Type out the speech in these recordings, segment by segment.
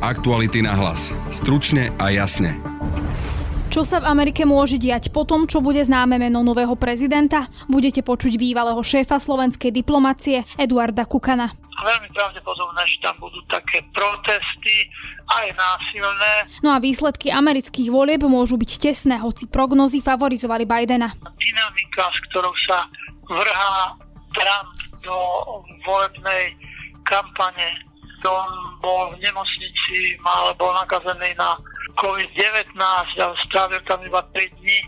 Aktuality na hlas. Stručne a jasne. Čo sa v Amerike môže diať po tom, čo bude známe meno nového prezidenta? Budete počuť bývalého šéfa slovenskej diplomacie Eduarda Kukana. Veľmi pravdepodobné, že tam budú také protesty, aj násilné. No a výsledky amerických volieb môžu byť tesné, hoci prognozy favorizovali Bidena. Dynamika, s ktorou sa vrhá Trump do volebnej kampane on bol v nemocnici, mal, bol nakazený na COVID-19 a strávil tam iba 3 dní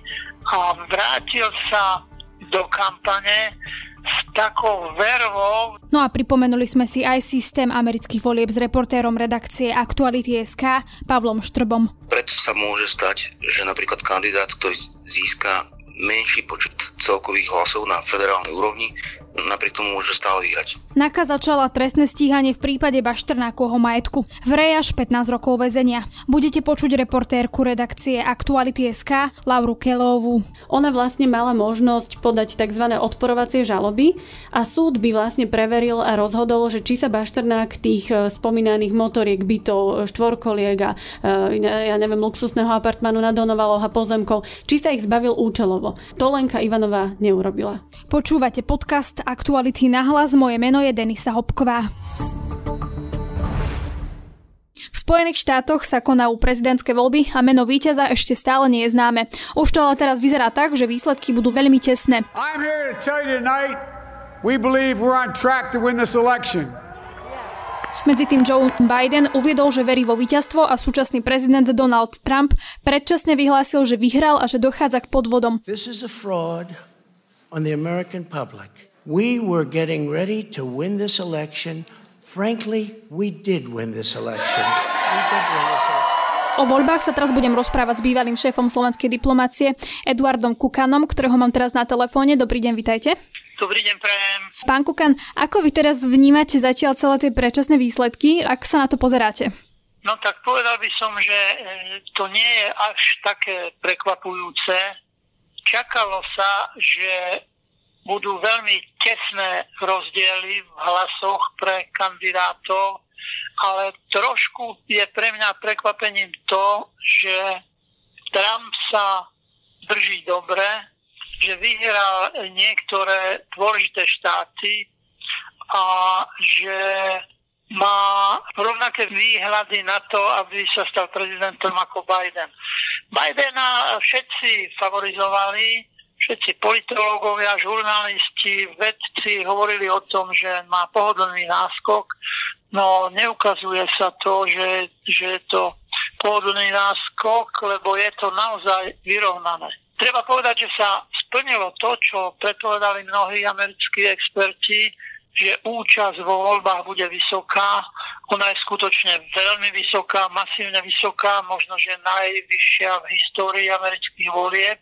a vrátil sa do kampane s takou vervou. No a pripomenuli sme si aj systém amerických volieb s reportérom redakcie Aktuality.sk Pavlom Štrbom. Preto sa môže stať, že napríklad kandidát, ktorý získa menší počet celkových hlasov na federálnej úrovni, napriek tomu môže stále vyhrať. Naka začala trestné stíhanie v prípade Baštrnákovho majetku. Vrej až 15 rokov väzenia. Budete počuť reportérku redakcie Aktuality.sk Lauru Kelovú. Ona vlastne mala možnosť podať tzv. odporovacie žaloby a súd by vlastne preveril a rozhodol, že či sa Bašternák tých e, spomínaných motoriek, bytov, štvorkoliek a e, ja neviem, luxusného apartmanu na Donovaloch a pozemkov, či sa ich zbavil účelovo. To Lenka Ivanová neurobila. Počúvate podcast Aktuality na hlas. Moje meno je Denisa Hopková. V Spojených štátoch sa konajú prezidentské voľby a meno víťaza ešte stále nie je známe. Už to ale teraz vyzerá tak, že výsledky budú veľmi tesné. Medzi tým Joe Biden uviedol, že verí vo víťazstvo a súčasný prezident Donald Trump predčasne vyhlásil, že vyhral a že dochádza k podvodom. This is a fraud on the American public. We were getting ready to win this election. Frankly, we did win this election. We did win this election. O voľbách sa teraz budem rozprávať s bývalým šéfom slovenskej diplomácie Eduardom Kukanom, ktorého mám teraz na telefóne. Dobrý deň, vitajte. Dobrý deň, prajem. Pán Kukan, ako vy teraz vnímate zatiaľ celé tie predčasné výsledky? Ako sa na to pozeráte? No tak povedal by som, že e, to nie je až také prekvapujúce. Čakalo sa, že budú veľmi tesné rozdiely v hlasoch pre kandidátov, ale trošku je pre mňa prekvapením to, že Trump sa drží dobre, že vyhral niektoré dôležité štáty a že má rovnaké výhľady na to, aby sa stal prezidentom ako Biden. Bidena všetci favorizovali, všetci politológovia, žurnalisti, vedci hovorili o tom, že má pohodlný náskok, no neukazuje sa to, že, že je to pohodlný náskok, lebo je to naozaj vyrovnané. Treba povedať, že sa splnilo to, čo predpovedali mnohí americkí experti, že účasť vo voľbách bude vysoká. Ona je skutočne veľmi vysoká, masívne vysoká, možno že najvyššia v histórii amerických volieb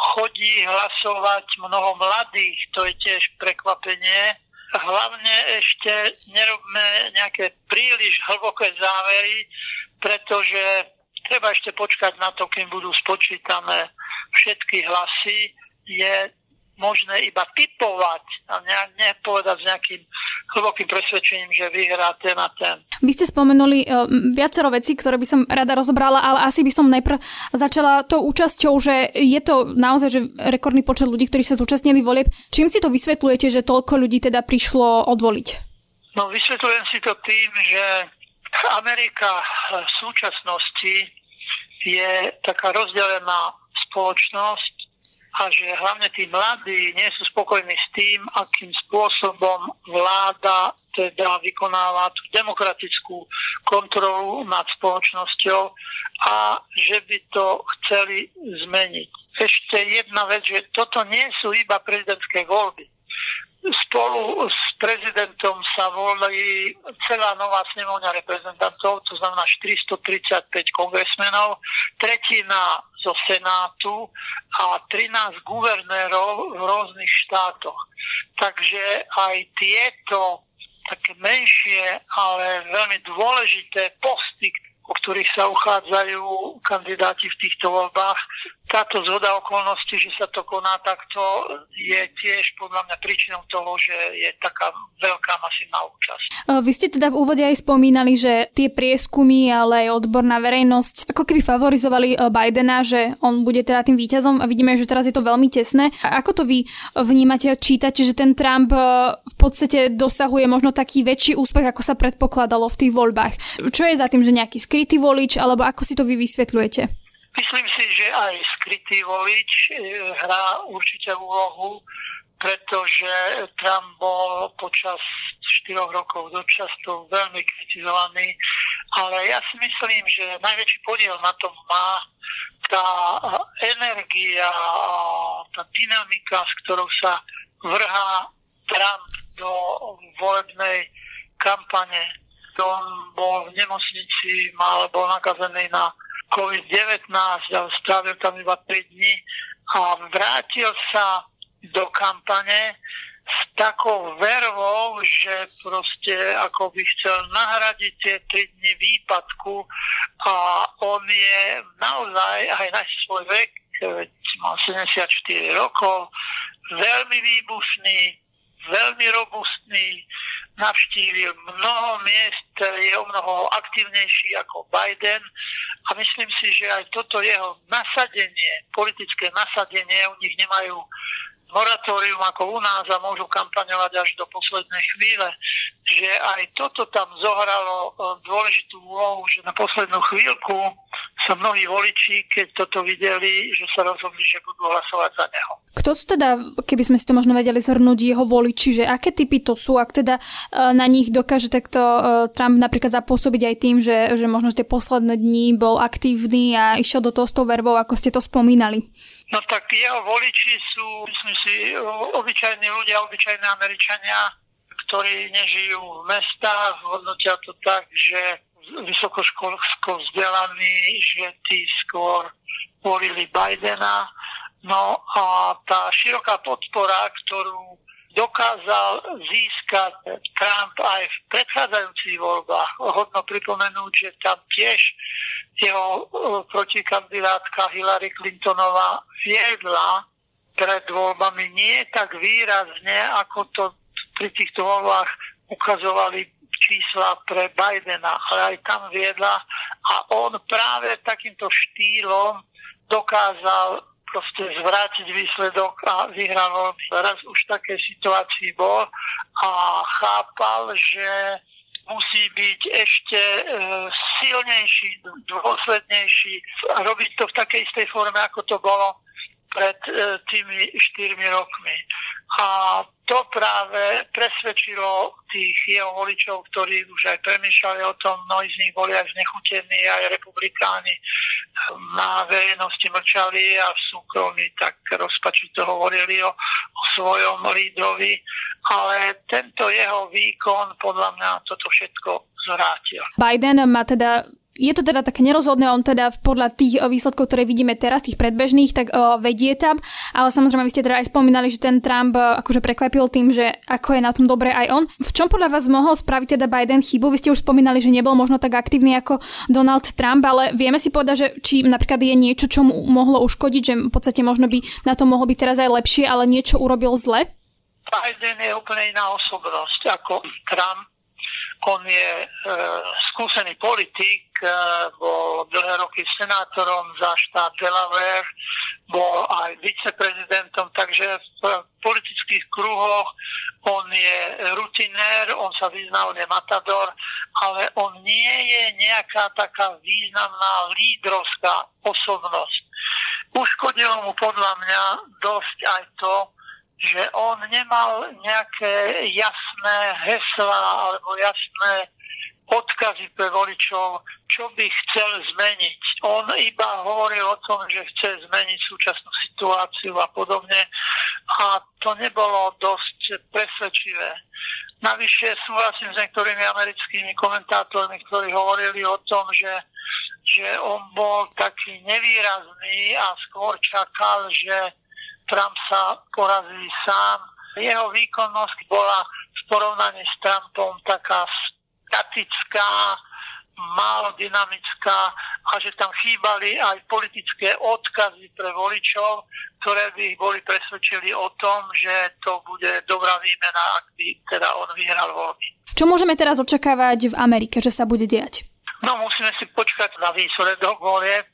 chodí hlasovať mnoho mladých, to je tiež prekvapenie. Hlavne ešte nerobme nejaké príliš hlboké závery, pretože treba ešte počkať na to, kým budú spočítané všetky hlasy. Je možné iba typovať a ne, nepovedať s nejakým hlbokým presvedčením, že vyhrá ten a ten. Vy ste spomenuli uh, viacero vecí, ktoré by som rada rozobrala, ale asi by som najprv začala tou účasťou, že je to naozaj že rekordný počet ľudí, ktorí sa zúčastnili volieb. Čím si to vysvetľujete, že toľko ľudí teda prišlo odvoliť? No vysvetľujem si to tým, že Amerika v súčasnosti je taká rozdelená spoločnosť a že hlavne tí mladí nie sú spokojní s tým, akým spôsobom vláda teda vykonáva tú demokratickú kontrolu nad spoločnosťou a že by to chceli zmeniť. Ešte jedna vec, že toto nie sú iba prezidentské voľby spolu s prezidentom sa volí celá nová snemovňa reprezentantov, to znamená 435 kongresmenov, tretina zo Senátu a 13 guvernérov v rôznych štátoch. Takže aj tieto také menšie, ale veľmi dôležité posty, o ktorých sa uchádzajú kandidáti v týchto voľbách, táto zhoda okolností, že sa to koná takto, je tiež podľa mňa príčinou toho, že je taká veľká masívna účasť. Vy ste teda v úvode aj spomínali, že tie prieskumy, ale aj odborná verejnosť ako keby favorizovali Bidena, že on bude teda tým víťazom a vidíme, že teraz je to veľmi tesné. A ako to vy vnímate a čítate, že ten Trump v podstate dosahuje možno taký väčší úspech, ako sa predpokladalo v tých voľbách? Čo je za tým, že nejaký skrytý volič, alebo ako si to vy vysvetľujete? Myslím si, že aj skrytý volič e, hrá určite úlohu, pretože Trump bol počas 4 rokov dočasto veľmi kritizovaný, ale ja si myslím, že najväčší podiel na tom má tá energia, tá dynamika, s ktorou sa vrhá Trump do volebnej kampane. On bol v nemocnici, mal, bol nakazený na COVID-19 a strávil tam iba 3 dní a vrátil sa do kampane s takou vervou, že proste ako by chcel nahradiť tie 3 dni výpadku a on je naozaj aj na svoj vek, mal 74 rokov, veľmi výbušný, veľmi robustný, navštívil mnoho miest, je o mnoho aktívnejší ako Biden. A myslím si, že aj toto jeho nasadenie, politické nasadenie, u nich nemajú moratórium ako u nás a môžu kampaňovať až do poslednej chvíle, že aj toto tam zohralo e, dôležitú úlohu, že na poslednú chvíľku sa mnohí voliči, keď toto videli, že sa rozhodli, že budú hlasovať za neho. Kto sú teda, keby sme si to možno vedeli zhrnúť, jeho voliči, že aké typy to sú, ak teda e, na nich dokáže takto e, Trump napríklad zapôsobiť aj tým, že, že možno tie posledné dní bol aktívny a išiel do toho s tou verbou, ako ste to spomínali? No tak jeho voliči sú, myslím si, obyčajní ľudia, obyčajní Američania, ktorí nežijú v mestách, hodnotia to tak, že vysokoškolsko vzdelaní, že tí skôr volili Bidena. No a tá široká podpora, ktorú dokázal získať Trump aj v predchádzajúcich voľbách. Hodno pripomenúť, že tam tiež jeho e, protikandidátka Hillary Clintonová viedla pred voľbami nie tak výrazne, ako to pri týchto voľbách ukazovali čísla pre Bidena, ale aj tam viedla a on práve takýmto štýlom dokázal proste zvrátiť výsledok a vyhral voľby. Raz už v takej situácii bol a chápal, že musí byť ešte e, silnejší, dôslednejší robiť to v takej istej forme, ako to bolo pred e, tými štyrmi rokmi. A to práve presvedčilo tých jeho voličov, ktorí už aj premýšľali o tom, mnohí z nich boli aj znechutení, aj republikáni na verejnosti mlčali a v súkromí tak rozpačito hovorili o, o svojom lídrovi, ale tento jeho výkon podľa mňa toto všetko zvrátil. Biden má teda je to teda také nerozhodné, on teda podľa tých eh, výsledkov, ktoré vidíme teraz, tých predbežných, tak uh, vedie tam, ale samozrejme vy ste teda aj spomínali, že ten Trump uh, akože prekvapil tým, že ako je na tom dobre aj on. V čom podľa vás mohol spraviť teda Biden chybu? Vy ste už spomínali, že nebol možno tak aktívny ako Donald Trump, ale vieme si povedať, že či napríklad je niečo, čo mu mohlo uškodiť, že v podstate možno by na to mohlo byť teraz aj lepšie, ale niečo urobil zle? Biden je úplne iná osobnosť ako Trump on je e, skúsený politik, e, bol dlhé roky senátorom za štát Delaware, bol aj viceprezidentom, takže v politických kruhoch on je rutinér, on sa vyzná, on je matador, ale on nie je nejaká taká významná lídrovská osobnosť. Uškodilo mu podľa mňa dosť aj to, že on nemal nejaké jasné hesla alebo jasné odkazy pre voličov, čo by chcel zmeniť. On iba hovoril o tom, že chce zmeniť súčasnú situáciu a podobne a to nebolo dosť presvedčivé. Navyše súhlasím s niektorými americkými komentátormi, ktorí hovorili o tom, že, že on bol taký nevýrazný a skôr čakal, že Trump sa porazí sám. Jeho výkonnosť bola v porovnaní s Trumpom taká statická, málo dynamická a že tam chýbali aj politické odkazy pre voličov, ktoré by ich boli presvedčili o tom, že to bude dobrá výmena, ak by teda on vyhral voľby. Čo môžeme teraz očakávať v Amerike, že sa bude diať? No musíme si počkať na výsledok volieb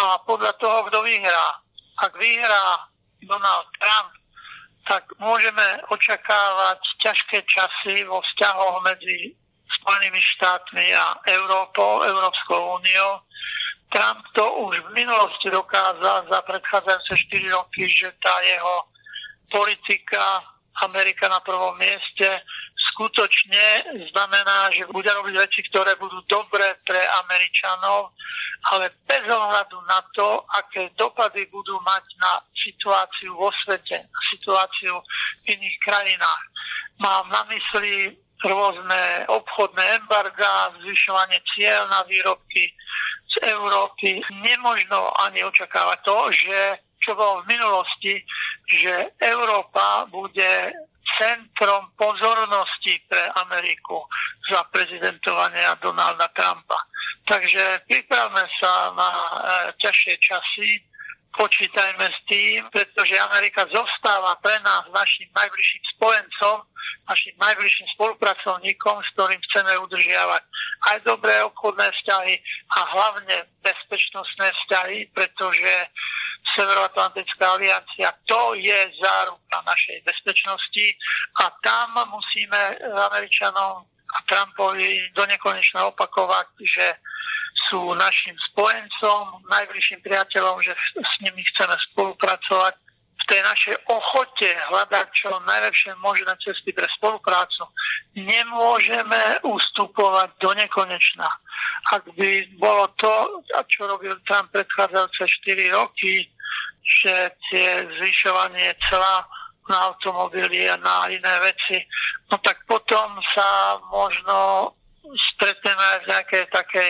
a podľa toho, kto vyhrá. Ak vyhrá Donald Trump, tak môžeme očakávať ťažké časy vo vzťahoch medzi Spojenými štátmi a Európou, Európskou úniou. Trump to už v minulosti dokázal za predchádzajúce 4 roky, že tá jeho politika Amerika na prvom mieste skutočne znamená, že bude robiť veci, ktoré budú dobré pre Američanov, ale bez ohľadu na to, aké dopady budú mať na situáciu vo svete, situáciu v iných krajinách. Mám na mysli rôzne obchodné embarga, zvyšovanie cieľ na výrobky z Európy. Nemožno ani očakávať to, že čo bolo v minulosti, že Európa bude centrom pozornosti pre Ameriku za prezidentovania Donalda Trumpa. Takže pripravme sa na e, ťažšie časy, počítajme s tým, pretože Amerika zostáva pre nás našim najbližším spojencom, našim najbližším spolupracovníkom, s ktorým chceme udržiavať aj dobré obchodné vzťahy a hlavne bezpečnostné vzťahy, pretože Severoatlantická aliancia to je záruka našej bezpečnosti a tam musíme Američanom a Trumpovi do nekonečna opakovať, že sú našim spojencom, najbližším priateľom, že s nimi chceme spolupracovať v tej našej ochote hľadať čo najlepšie možné cesty pre spoluprácu. Nemôžeme ustupovať do nekonečna. Ak by bolo to, čo robil tam predchádzajúce 4 roky, že tie zvyšovanie cla na automobily a na iné veci, no tak potom sa možno stretneme aj v nejakej takej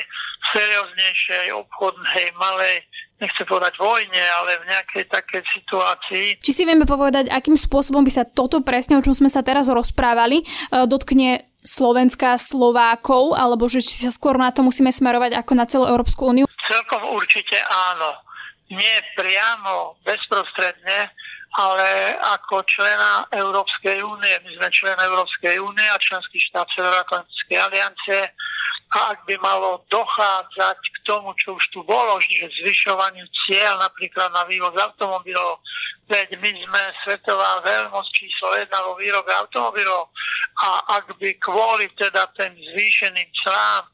serióznejšej, obchodnej, malej, nechcem povedať vojne, ale v nejakej takej situácii. Či si vieme povedať, akým spôsobom by sa toto presne, o čom sme sa teraz rozprávali, e, dotkne Slovenska, Slovákov, alebo že či sa skôr na to musíme smerovať ako na celú Európsku úniu? Celkom určite áno. Nie priamo, bezprostredne, ale ako člena Európskej únie, my sme člen Európskej únie a členský štát Severoatlantickej aliancie. A ak by malo dochádzať k tomu, čo už tu bolo, že zvyšovaniu cieľ napríklad na vývoz automobilov, veď my sme svetová veľmoc číslo jedna vo výrobe automobilov. A ak by kvôli teda tým zvýšeným clám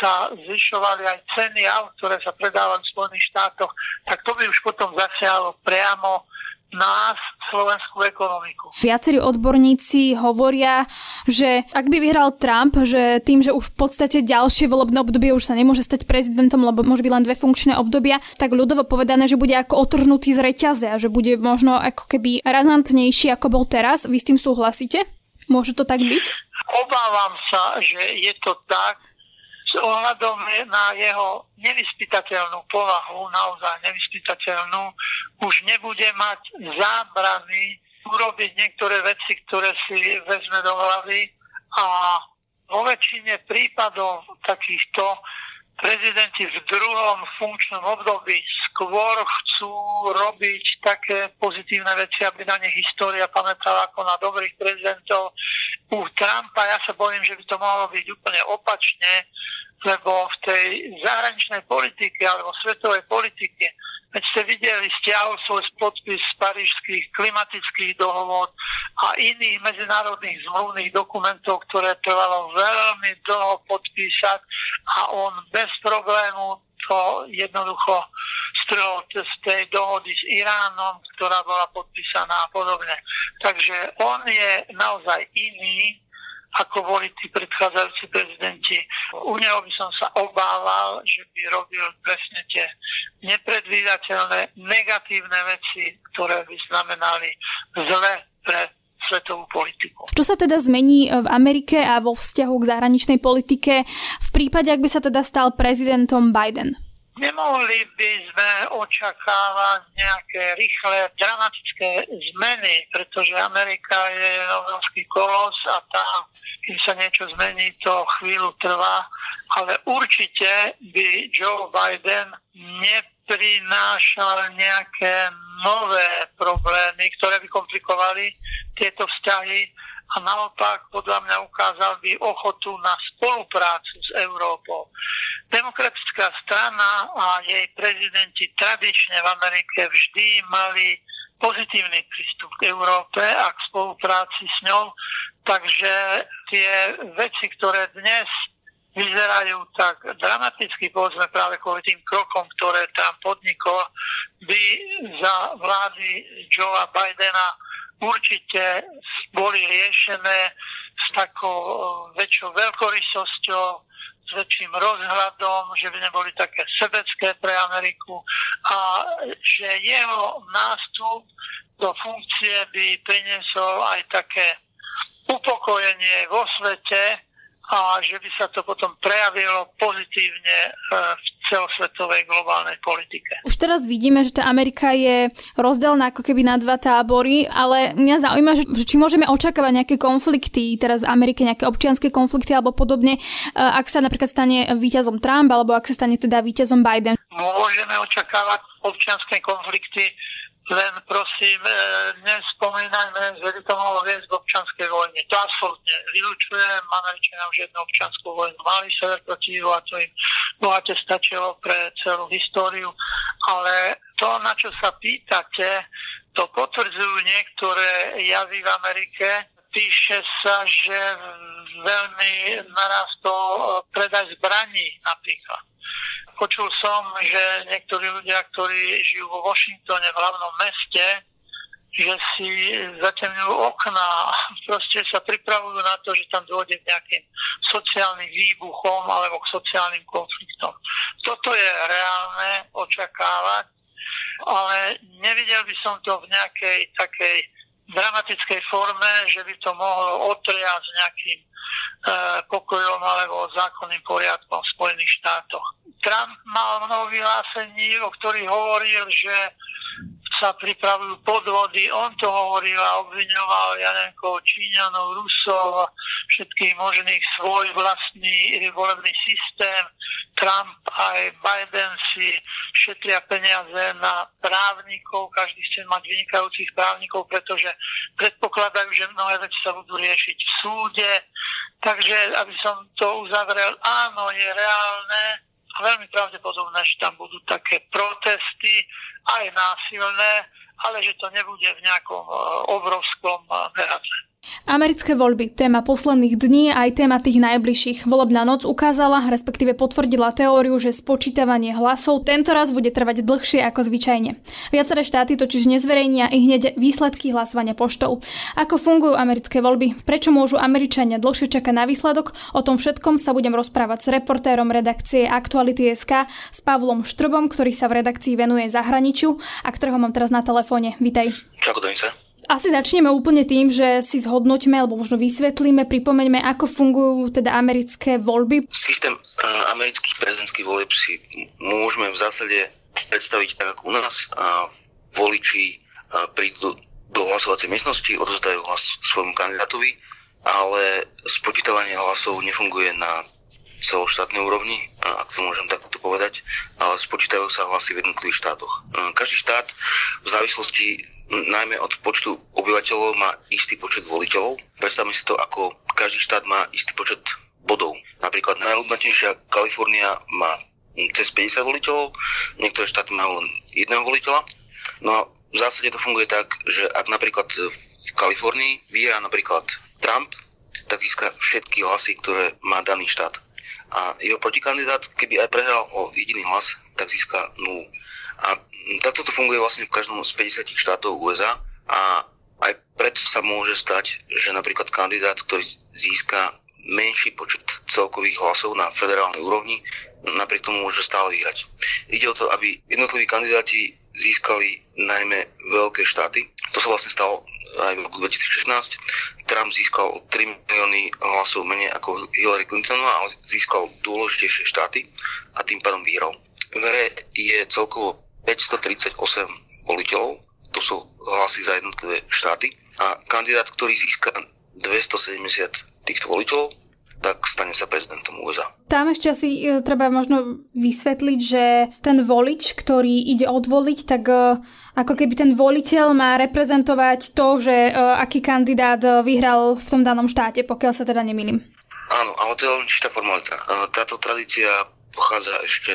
sa zvyšovali aj ceny aut, ktoré sa predávali v Spojených štátoch, tak to by už potom zasiahlo priamo nás, slovenskú ekonomiku. Viacerí odborníci hovoria, že ak by vyhral Trump, že tým, že už v podstate ďalšie volebné obdobie už sa nemôže stať prezidentom, lebo môže byť len dve funkčné obdobia, tak ľudovo povedané, že bude ako otrhnutý z reťaze a že bude možno ako keby razantnejší, ako bol teraz. Vy s tým súhlasíte? Môže to tak byť? Obávam sa, že je to tak, ohľadom na jeho nevyspytateľnú povahu, naozaj nevyspytateľnú, už nebude mať zábrany urobiť niektoré veci, ktoré si vezme do hlavy a vo väčšine prípadov takýchto prezidenti v druhom funkčnom období skôr chcú robiť také pozitívne veci, aby na ne história pamätala ako na dobrých prezidentov. U Trumpa ja sa bojím, že by to mohlo byť úplne opačne, lebo v tej zahraničnej politike alebo svetovej politike, veď ste videli, stiahol svoj podpis z parížských klimatických dohovor a iných medzinárodných zmluvných dokumentov, ktoré trvalo veľmi dlho podpísať a on bez problému to jednoducho strhol z tej dohody s Iránom, ktorá bola podpísaná a podobne. Takže on je naozaj iný ako boli tí predchádzajúci prezidenti. U neho by som sa obával, že by robil presne tie nepredvídateľné negatívne veci, ktoré by znamenali zle pre svetovú politiku. Čo sa teda zmení v Amerike a vo vzťahu k zahraničnej politike v prípade, ak by sa teda stal prezidentom Biden? Nemohli by sme očakávať nejaké rýchle, dramatické zmeny, pretože Amerika je obrovský kolos a tam, keď sa niečo zmení, to chvíľu trvá. ale určite by Joe Biden neprinášal nejaké nové problémy, ktoré by komplikovali tieto vzťahy a naopak podľa mňa ukázal by ochotu na spoluprácu s Európou. Demokratická strana a jej prezidenti tradične v Amerike vždy mali pozitívny prístup k Európe a k spolupráci s ňou, takže tie veci, ktoré dnes vyzerajú tak dramaticky, povedzme práve kvôli tým krokom, ktoré tam podnikol, by za vlády Joea Bidena určite boli riešené s takou e, väčšou veľkorysosťou, s väčším rozhľadom, že by neboli také sebecké pre Ameriku a že jeho nástup do funkcie by priniesol aj také upokojenie vo svete, a že by sa to potom prejavilo pozitívne e, v celosvetovej globálnej politike. Už teraz vidíme, že tá Amerika je rozdelená ako keby na dva tábory, ale mňa zaujíma, že, či môžeme očakávať nejaké konflikty teraz v Amerike, nejaké občianske konflikty alebo podobne, e, ak sa napríklad stane víťazom Trump alebo ak sa stane teda víťazom Biden. Môžeme očakávať občianske konflikty len prosím, e, nespomínajme, že by to mohlo viesť k občanskej vojne. To absolútne vylučujem. Američania už jednu občanskú vojnu mali sever proti a to im bohate stačilo pre celú históriu. Ale to, na čo sa pýtate, to potvrdzujú niektoré javy v Amerike. Píše sa, že veľmi narastol predaj zbraní napríklad Počul som, že niektorí ľudia, ktorí žijú vo Washingtone, v hlavnom meste, že si zatemňujú okna, proste sa pripravujú na to, že tam dôjde k nejakým sociálnym výbuchom alebo k sociálnym konfliktom. Toto je reálne očakávať, ale nevidel by som to v nejakej takej dramatickej forme, že by to mohlo otriať nejakým e, pokojom alebo zákonným poriadkom v Spojených štátoch. Trump mal mnoho vyhlásení, o ktorých hovoril, že sa pripravujú podvody. On to hovoril a obviňoval, ja neviem, Číňanov, Rusov, všetkých možných svoj vlastný volebný systém. Trump aj Biden si šetria peniaze na právnikov, každý chce mať vynikajúcich právnikov, pretože predpokladajú, že mnohé veci sa budú riešiť v súde. Takže, aby som to uzavrel, áno, je reálne, veľmi pravdepodobné, že tam budú také protesty, aj násilné, ale že to nebude v nejakom e, obrovskom e, meradle. Americké voľby, téma posledných dní aj téma tých najbližších. Volebná noc ukázala, respektíve potvrdila teóriu, že spočítavanie hlasov tento raz bude trvať dlhšie ako zvyčajne. Viaceré štáty totiž nezverejnia i hneď výsledky hlasovania poštou. Ako fungujú americké voľby? Prečo môžu Američania dlhšie čakať na výsledok? O tom všetkom sa budem rozprávať s reportérom redakcie Aktuality.sk s Pavlom Štrbom, ktorý sa v redakcii venuje zahraničiu a ktorého mám teraz na telefóne. Vítaj. Čau. Asi začneme úplne tým, že si zhodnoťme alebo možno vysvetlíme, pripomeňme, ako fungujú teda americké voľby. Systém uh, amerických prezidentských volieb si môžeme v zásade predstaviť tak ako u nás. Uh, voliči uh, prídu do hlasovacej miestnosti, odozdajú hlas svojmu kandidátovi, ale spočítavanie hlasov nefunguje na celoštátnej úrovni, ak to môžem takto povedať, ale spočítajú sa hlasy v jednotlivých štátoch. Každý štát v závislosti najmä od počtu obyvateľov má istý počet voliteľov. Predstavme si to, ako každý štát má istý počet bodov. Napríklad najľudnatejšia Kalifornia má cez 50 voliteľov, niektoré štáty majú len jedného voliteľa. No a v zásade to funguje tak, že ak napríklad v Kalifornii vyhrá napríklad Trump, tak získa všetky hlasy, ktoré má daný štát. A jeho protikandidát, keby aj prehral o jediný hlas, tak získa nulu. A takto to funguje vlastne v každom z 50 štátov USA a aj preto sa môže stať, že napríklad kandidát, ktorý získa menší počet celkových hlasov na federálnej úrovni, napriek tomu môže stále vyhrať. Ide o to, aby jednotliví kandidáti získali najmä veľké štáty. To sa vlastne stalo aj v roku 2016. Trump získal o 3 milióny hlasov menej ako Hillary Clintonová, ale získal dôležitejšie štáty a tým pádom vyhral. V hre je celkovo 538 voliteľov, to sú hlasy za jednotlivé štáty a kandidát, ktorý získa 270 týchto voliteľov, tak stane sa prezidentom USA. Tam ešte asi e, treba možno vysvetliť, že ten volič, ktorý ide odvoliť, tak e, ako keby ten voliteľ má reprezentovať to, že e, aký kandidát vyhral v tom danom štáte, pokiaľ sa teda nemýlim. Áno, ale to je len čistá formalita. Táto tradícia pochádza ešte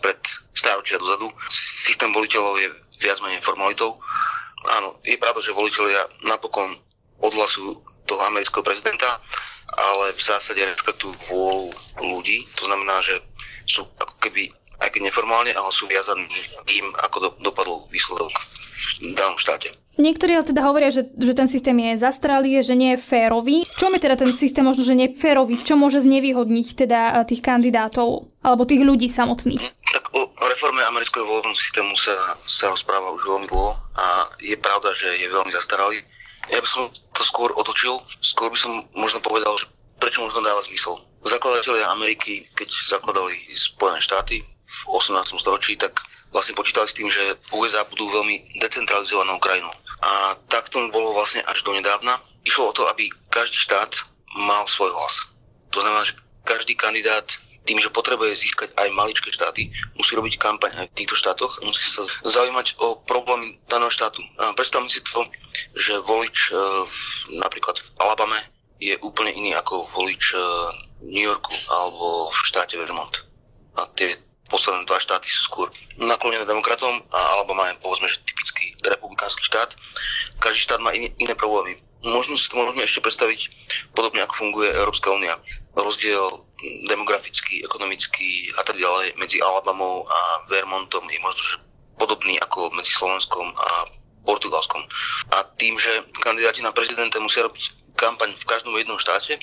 pred stáročia dozadu. Systém voliteľov je viac menej formalitou. Áno, je pravda, že voliteľia napokon odhlasujú toho amerického prezidenta, ale v zásade rešpektujú vôľu ľudí. To znamená, že sú ako keby, aj keď neformálne, ale sú viazaní tým, ako do, dopadol výsledok v danom štáte. Niektorí ale teda hovoria, že, že ten systém je zastralý, že nie je férový. V čom je teda ten systém možno, že nie je férový? V čom môže znevýhodniť teda eh, tých kandidátov alebo tých ľudí samotných? Tak o reforme amerického volebného systému sa, sa rozpráva už veľmi dlho a je pravda, že je veľmi zastaralý. Ja by som to skôr otočil. Skôr by som možno povedal, že prečo možno dáva zmysel. Zakladatelia Ameriky, keď zakladali Spojené štáty v 18. storočí, tak vlastne počítali s tým, že USA budú veľmi decentralizovanou krajinou. A tak tomu bolo vlastne až do nedávna. Išlo o to, aby každý štát mal svoj hlas. To znamená, že každý kandidát tým, že potrebuje získať aj maličké štáty, musí robiť kampaň aj v týchto štátoch, musí sa zaujímať o problémy daného štátu. Predstavme si to, že volič e, napríklad v Alabame je úplne iný ako volič e, v New Yorku alebo v štáte Vermont. A tie posledné dva štáty sú skôr naklonené demokratom a Alabama je povedzme, že typický republikánsky štát. Každý štát má iné, iné problémy. Možno si to môžeme ešte predstaviť podobne, ako funguje Európska únia. Rozdiel demografický, ekonomický a tak ďalej medzi Alabamou a Vermontom je možno, že podobný ako medzi Slovenskom a Portugalskom. A tým, že kandidáti na prezidenta musia robiť kampaň v každom jednom štáte,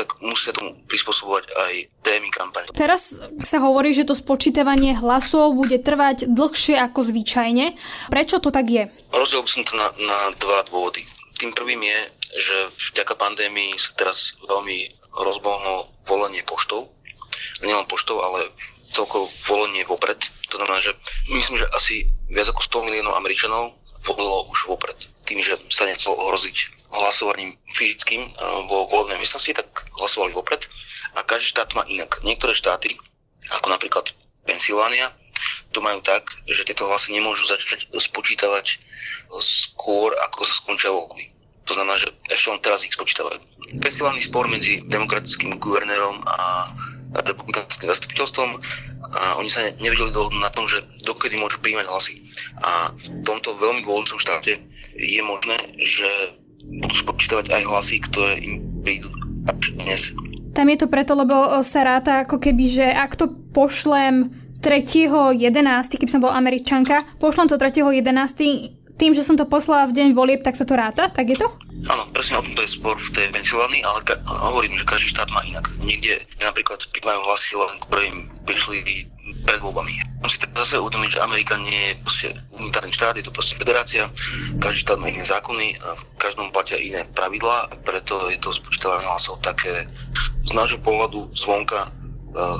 tak musia tomu prispôsobovať aj témy kampaň. Teraz sa hovorí, že to spočítavanie hlasov bude trvať dlhšie ako zvyčajne. Prečo to tak je? Rozdiel by som to na, na dva dôvody. Tým prvým je, že vďaka pandémii sa teraz veľmi rozbohlo volenie poštou. Nielen poštou, ale celkovo volenie vopred. To znamená, že myslím, že asi viac ako 100 miliónov Američanov volilo už vopred. Tým, že sa nechcel ohroziť hlasovaním fyzickým eh, vo voľnej miestnosti, tak hlasovali vopred. A každý štát má inak. Niektoré štáty, ako napríklad Pensylvánia, to majú tak, že tieto hlasy nemôžu začať spočítavať skôr, ako sa skončia voľby. To znamená, že ešte len teraz ich spočítavajú. Pensylvánny spor medzi demokratickým guvernérom a republikánskym zastupiteľstvom a oni sa nevedeli dohodnúť na tom, že dokedy môžu príjmať hlasy. A v tomto veľmi dôležitom štáte je možné, že budú spočítavať aj hlasy, ktoré im prídu až dnes. Tam je to preto, lebo sa ráta ako keby, že ak to pošlem 3.11., keď som bol američanka, pošlem to 3.11., tým, že som to poslala v deň volieb, tak sa to ráta? Tak je to? Áno, presne o tomto je spor v tej Pensylvánii, ale ka- hovorím, že každý štát má inak. Niekde napríklad príjmajú hlasy len, ktoré im prišli pred voľbami. Musíte zase uvedomiť, že Amerika nie je proste unitárny štát, je to proste federácia, každý štát má iné zákony, a v každom platia iné pravidlá, preto je to spočítavanie hlasov také z nášho pohľadu zvonka e,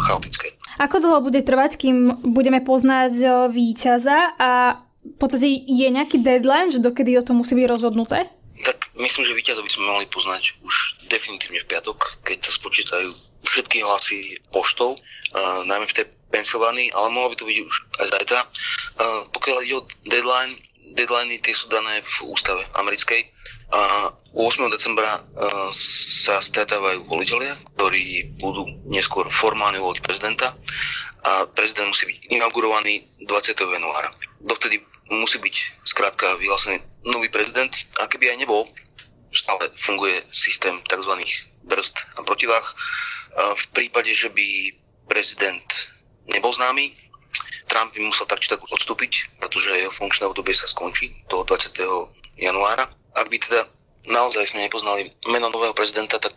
chaotické. Ako dlho bude trvať, kým budeme poznať e, víťaza a v podstate je nejaký deadline, že dokedy o to musí byť rozhodnuté? Tak myslím, že víťazov by sme mali poznať už definitívne v piatok, keď sa spočítajú všetky hlasy poštou, uh, najmä v tej Pensylvánii, ale mohlo by to byť už aj zajtra. Uh, pokiaľ ide o deadline, deadliny tie sú dané v ústave americkej. A 8. decembra uh, sa stretávajú voliteľia, ktorí budú neskôr formálne voliť prezidenta a prezident musí byť inaugurovaný 20. januára. Dovtedy musí byť skrátka vyhlásený nový prezident a keby aj nebol, stále funguje systém tzv. brzd a protivách. V prípade, že by prezident nebol známy, Trump by musel tak či tak odstúpiť, pretože jeho funkčné obdobie sa skončí toho 20. januára. Ak by teda naozaj sme nepoznali meno nového prezidenta, tak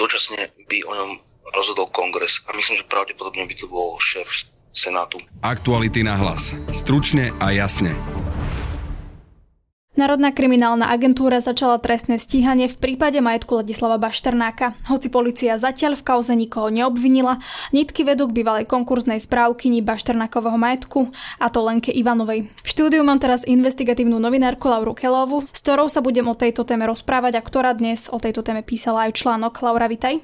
dočasne by o ňom rozhodol kongres. A myslím, že pravdepodobne by to bol šéf Senátu. Aktuality na hlas. Stručne a jasne. Národná kriminálna agentúra začala trestné stíhanie v prípade majetku Ladislava Bašternáka. Hoci policia zatiaľ v kauze nikoho neobvinila, nitky vedú k bývalej konkurznej správkyni Bašternákového majetku, a to Lenke Ivanovej. V štúdiu mám teraz investigatívnu novinárku Lauru Kelovu, s ktorou sa budem o tejto téme rozprávať a ktorá dnes o tejto téme písala aj článok. Laura, vitaj.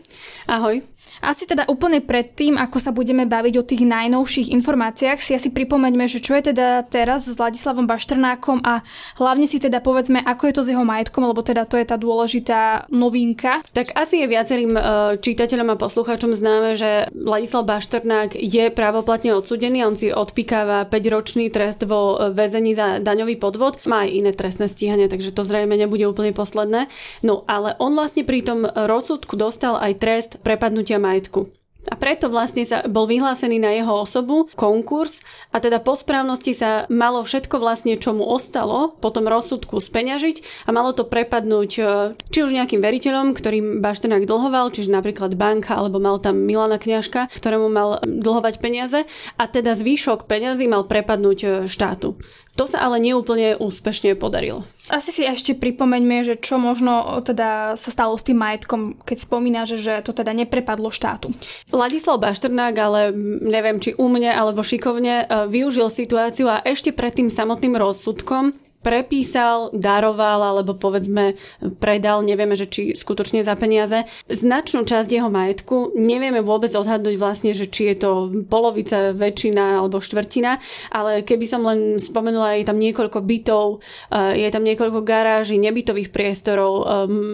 Ahoj. Asi teda úplne predtým, ako sa budeme baviť o tých najnovších informáciách, si asi pripomeňme, že čo je teda teraz s Ladislavom Baštrnákom a hlavne si teda povedzme, ako je to s jeho majetkom, lebo teda to je tá dôležitá novinka. Tak asi je viacerým e, čitateľom a poslucháčom známe, že Ladislav Baštrnák je právoplatne odsudený, on si odpikáva 5-ročný trest vo väzení za daňový podvod. Má aj iné trestné stíhanie, takže to zrejme nebude úplne posledné. No ale on vlastne pri tom rozsudku dostal aj trest prepadnutia majetku. A preto vlastne sa bol vyhlásený na jeho osobu konkurs a teda po správnosti sa malo všetko vlastne, čo mu ostalo po tom rozsudku speňažiť a malo to prepadnúť e, či už nejakým veriteľom, ktorým Baštenák dlhoval, čiže napríklad banka alebo mal tam Milana Kňažka, ktorému mal dlhovať peniaze a teda zvýšok peňazí mal prepadnúť e, štátu. To sa ale neúplne úspešne podarilo. Asi si ešte pripomeňme, že čo možno teda sa stalo s tým majetkom, keď spomína, že, že to teda neprepadlo štátu. Ladislav Bašternák, ale neviem, či umne alebo šikovne, e, využil situáciu a ešte pred tým samotným rozsudkom prepísal, daroval alebo povedzme predal, nevieme, že či skutočne za peniaze, značnú časť jeho majetku. Nevieme vôbec odhadnúť vlastne, že či je to polovica, väčšina alebo štvrtina, ale keby som len spomenula, je tam niekoľko bytov, eh, je tam niekoľko garáží, nebytových priestorov, eh,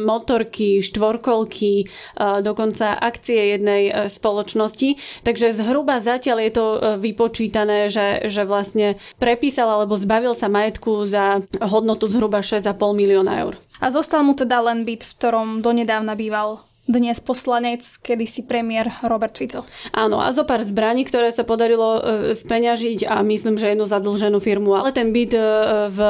motorky, štvorkolky, eh, dokonca akcie jednej spoločnosti. Takže zhruba zatiaľ je to vypočítané, že, že vlastne prepísal alebo zbavil sa majetku za hodnotu zhruba 6,5 milióna eur. A zostal mu teda len byt, v ktorom donedávna býval dnes poslanec, kedysi premiér Robert Fico. Áno, a zo pár zbraní, ktoré sa podarilo e, speňažiť a myslím, že jednu zadlženú firmu. Ale ten byt e, v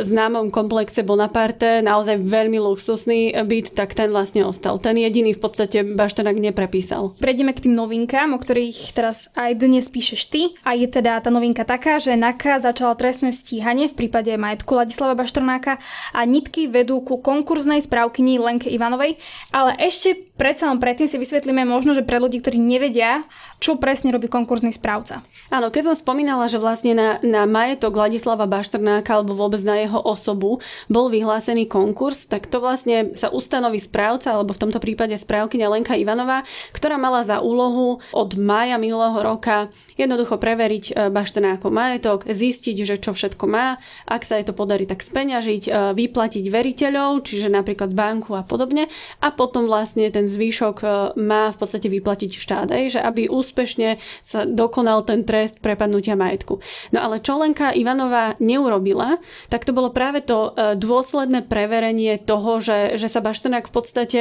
známom komplexe Bonaparte, naozaj veľmi luxusný byt, tak ten vlastne ostal. Ten jediný v podstate Baštenak neprepísal. Prejdeme k tým novinkám, o ktorých teraz aj dnes píšeš ty. A je teda tá novinka taká, že NAKA začala trestné stíhanie v prípade majetku Ladislava Baštrnáka a nitky vedú ku konkurznej správkyni Lenke Ivanovej, ale ešte j'ai predsa len predtým si vysvetlíme možno, že pre ľudí, ktorí nevedia, čo presne robí konkurzný správca. Áno, keď som spomínala, že vlastne na, na majetok Ladislava Baštrnáka alebo vôbec na jeho osobu bol vyhlásený konkurs, tak to vlastne sa ustanoví správca, alebo v tomto prípade správkyňa Lenka Ivanová, ktorá mala za úlohu od mája minulého roka jednoducho preveriť e, Baštrnákov majetok, zistiť, že čo všetko má, ak sa jej to podarí, tak speňažiť, e, vyplatiť veriteľov, čiže napríklad banku a podobne a potom vlastne vlastne ten zvýšok e, má v podstate vyplatiť štát, že aby úspešne sa dokonal ten trest prepadnutia majetku. No ale čo Lenka Ivanová neurobila, tak to bolo práve to e, dôsledné preverenie toho, že, že sa Baštenák v podstate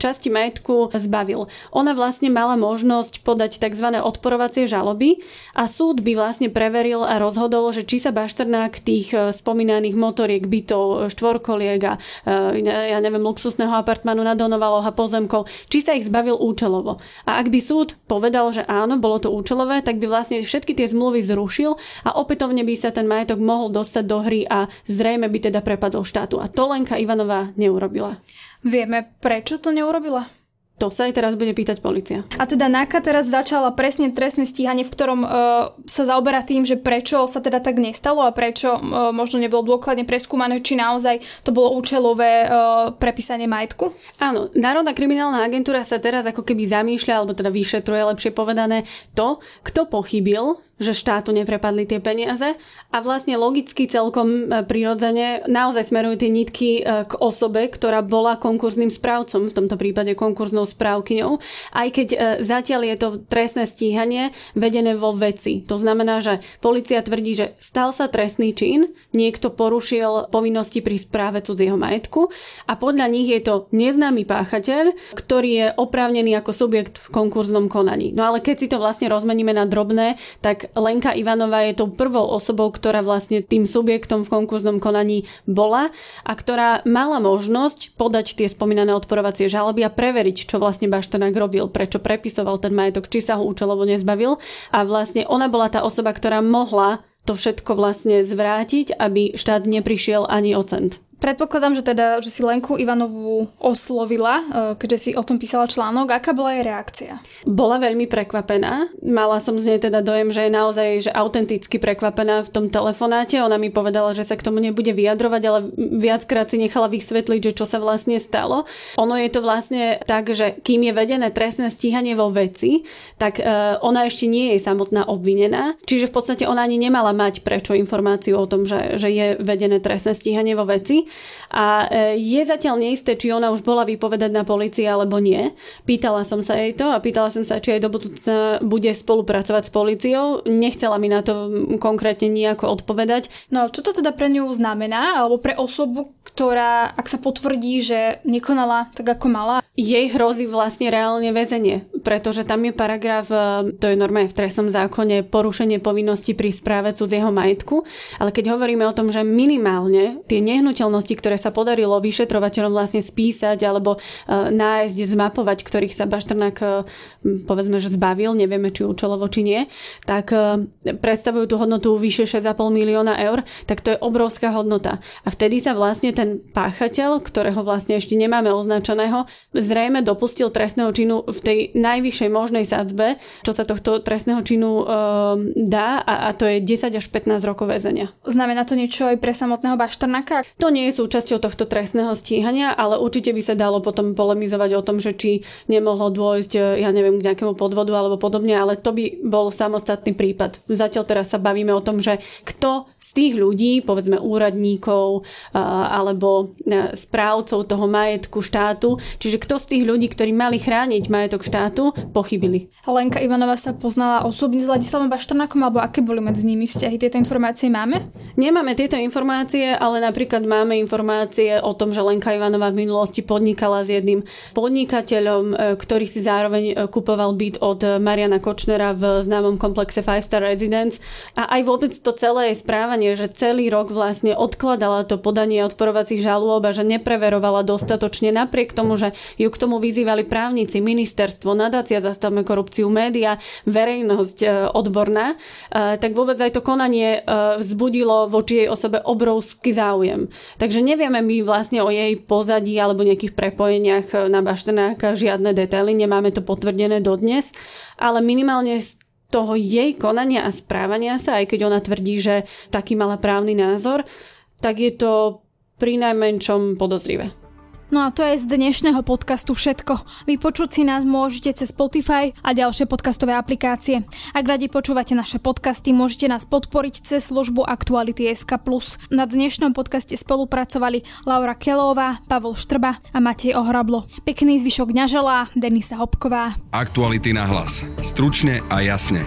časti majetku zbavil. Ona vlastne mala možnosť podať tzv. odporovacie žaloby a súd by vlastne preveril a rozhodol, že či sa Bašternák tých e, spomínaných motoriek, bytov, štvorkoliek a ja neviem, luxusného apartmanu na Donovaloch a pozem pozemkov, či sa ich zbavil účelovo. A ak by súd povedal, že áno, bolo to účelové, tak by vlastne všetky tie zmluvy zrušil a opätovne by sa ten majetok mohol dostať do hry a zrejme by teda prepadol štátu. A to Lenka Ivanová neurobila. Vieme, prečo to neurobila? To sa aj teraz bude pýtať policia. A teda NAKA teraz začala presne trestné stíhanie, v ktorom uh, sa zaoberá tým, že prečo sa teda tak nestalo a prečo uh, možno nebolo dôkladne preskúmané, či naozaj to bolo účelové uh, prepísanie majetku? Áno, Národná kriminálna agentúra sa teraz ako keby zamýšľa, alebo teda vyšetruje lepšie povedané to, kto pochybil že štátu neprepadli tie peniaze a vlastne logicky celkom e, prirodzene naozaj smerujú tie nitky e, k osobe, ktorá bola konkurzným správcom, v tomto prípade konkurznou správkyňou, aj keď e, zatiaľ je to trestné stíhanie vedené vo veci. To znamená, že policia tvrdí, že stal sa trestný čin, niekto porušil povinnosti pri správe cudzieho majetku a podľa nich je to neznámy páchateľ, ktorý je oprávnený ako subjekt v konkurznom konaní. No ale keď si to vlastne rozmeníme na drobné, tak Lenka Ivanová je tou prvou osobou, ktorá vlastne tým subjektom v konkurznom konaní bola a ktorá mala možnosť podať tie spomínané odporovacie žaloby a preveriť, čo vlastne Baštenák robil, prečo prepisoval ten majetok, či sa ho účelovo nezbavil. A vlastne ona bola tá osoba, ktorá mohla to všetko vlastne zvrátiť, aby štát neprišiel ani o cent. Predpokladám, že teda, že si Lenku Ivanovú oslovila, e, keďže si o tom písala článok. Aká bola jej reakcia? Bola veľmi prekvapená. Mala som z nej teda dojem, že je naozaj že autenticky prekvapená v tom telefonáte. Ona mi povedala, že sa k tomu nebude vyjadrovať, ale viackrát si nechala vysvetliť, že čo sa vlastne stalo. Ono je to vlastne tak, že kým je vedené trestné stíhanie vo veci, tak e, ona ešte nie je samotná obvinená. Čiže v podstate ona ani nemala mať prečo informáciu o tom, že, že je vedené trestné stíhanie vo veci. A e, je zatiaľ neisté, či ona už bola vypovedať na policii alebo nie. Pýtala som sa jej to a pýtala som sa, či aj do budúcna bude spolupracovať s policiou. Nechcela mi na to konkrétne nejako odpovedať. No čo to teda pre ňu znamená, alebo pre osobu, ktorá, ak sa potvrdí, že nekonala tak, ako mala? Jej hrozí vlastne reálne väzenie, pretože tam je paragraf, e, to je normálne v trestnom zákone, porušenie povinnosti pri správe cudzieho majetku, ale keď hovoríme o tom, že minimálne tie nehnuteľnosti okolnosti, ktoré sa podarilo vyšetrovateľom vlastne spísať alebo uh, nájsť, zmapovať, ktorých sa Baštrnák uh, povedzme, že zbavil, nevieme či účelovo, či nie, tak uh, predstavujú tú hodnotu vyše 6,5 milióna eur, tak to je obrovská hodnota. A vtedy sa vlastne ten páchateľ, ktorého vlastne ešte nemáme označeného, zrejme dopustil trestného činu v tej najvyššej možnej sadzbe, čo sa tohto trestného činu uh, dá a, a to je 10 až 15 rokov väzenia. Znamená to niečo aj pre samotného Baštrnáka? To nie je súčasťou tohto trestného stíhania, ale určite by sa dalo potom polemizovať o tom, že či nemohlo dôjsť, ja neviem, k nejakému podvodu alebo podobne, ale to by bol samostatný prípad. Zatiaľ teraz sa bavíme o tom, že kto z tých ľudí, povedzme úradníkov alebo správcov toho majetku štátu, čiže kto z tých ľudí, ktorí mali chrániť majetok štátu, pochybili. Lenka Ivanova sa poznala osobne s Ladislavom Baštrnákom, alebo aké boli medzi nimi vzťahy? Tieto informácie máme? Nemáme tieto informácie, ale napríklad máme informácie o tom, že Lenka Ivanová v minulosti podnikala s jedným podnikateľom, e, ktorý si zároveň e, kupoval byt od Mariana Kočnera v známom komplexe Five Star Residence. A aj vôbec to celé je správanie, že celý rok vlastne odkladala to podanie odporovacích žalôb a že nepreverovala dostatočne napriek tomu, že ju k tomu vyzývali právnici, ministerstvo, nadácia zastavme korupciu, média, verejnosť e, odborná, tak vôbec aj to konanie vzbudilo voči jej osobe obrovský záujem. Takže nevieme my vlastne o jej pozadí alebo nejakých prepojeniach eh, na Baštenáka žiadne detaily, nemáme to potvrdené dodnes, ale minimálne z toho jej konania a správania sa, aj keď ona tvrdí, že taký mala právny názor, tak je to pri najmenšom podozrivé. No a to je z dnešného podcastu všetko. Vypočuť si nás môžete cez Spotify a ďalšie podcastové aplikácie. Ak radi počúvate naše podcasty, môžete nás podporiť cez službu Aktuality SK+. Na dnešnom podcaste spolupracovali Laura Kelová, Pavol Štrba a Matej Ohrablo. Pekný zvyšok dňa želá Denisa Hopková. Aktuality na hlas. Stručne a jasne.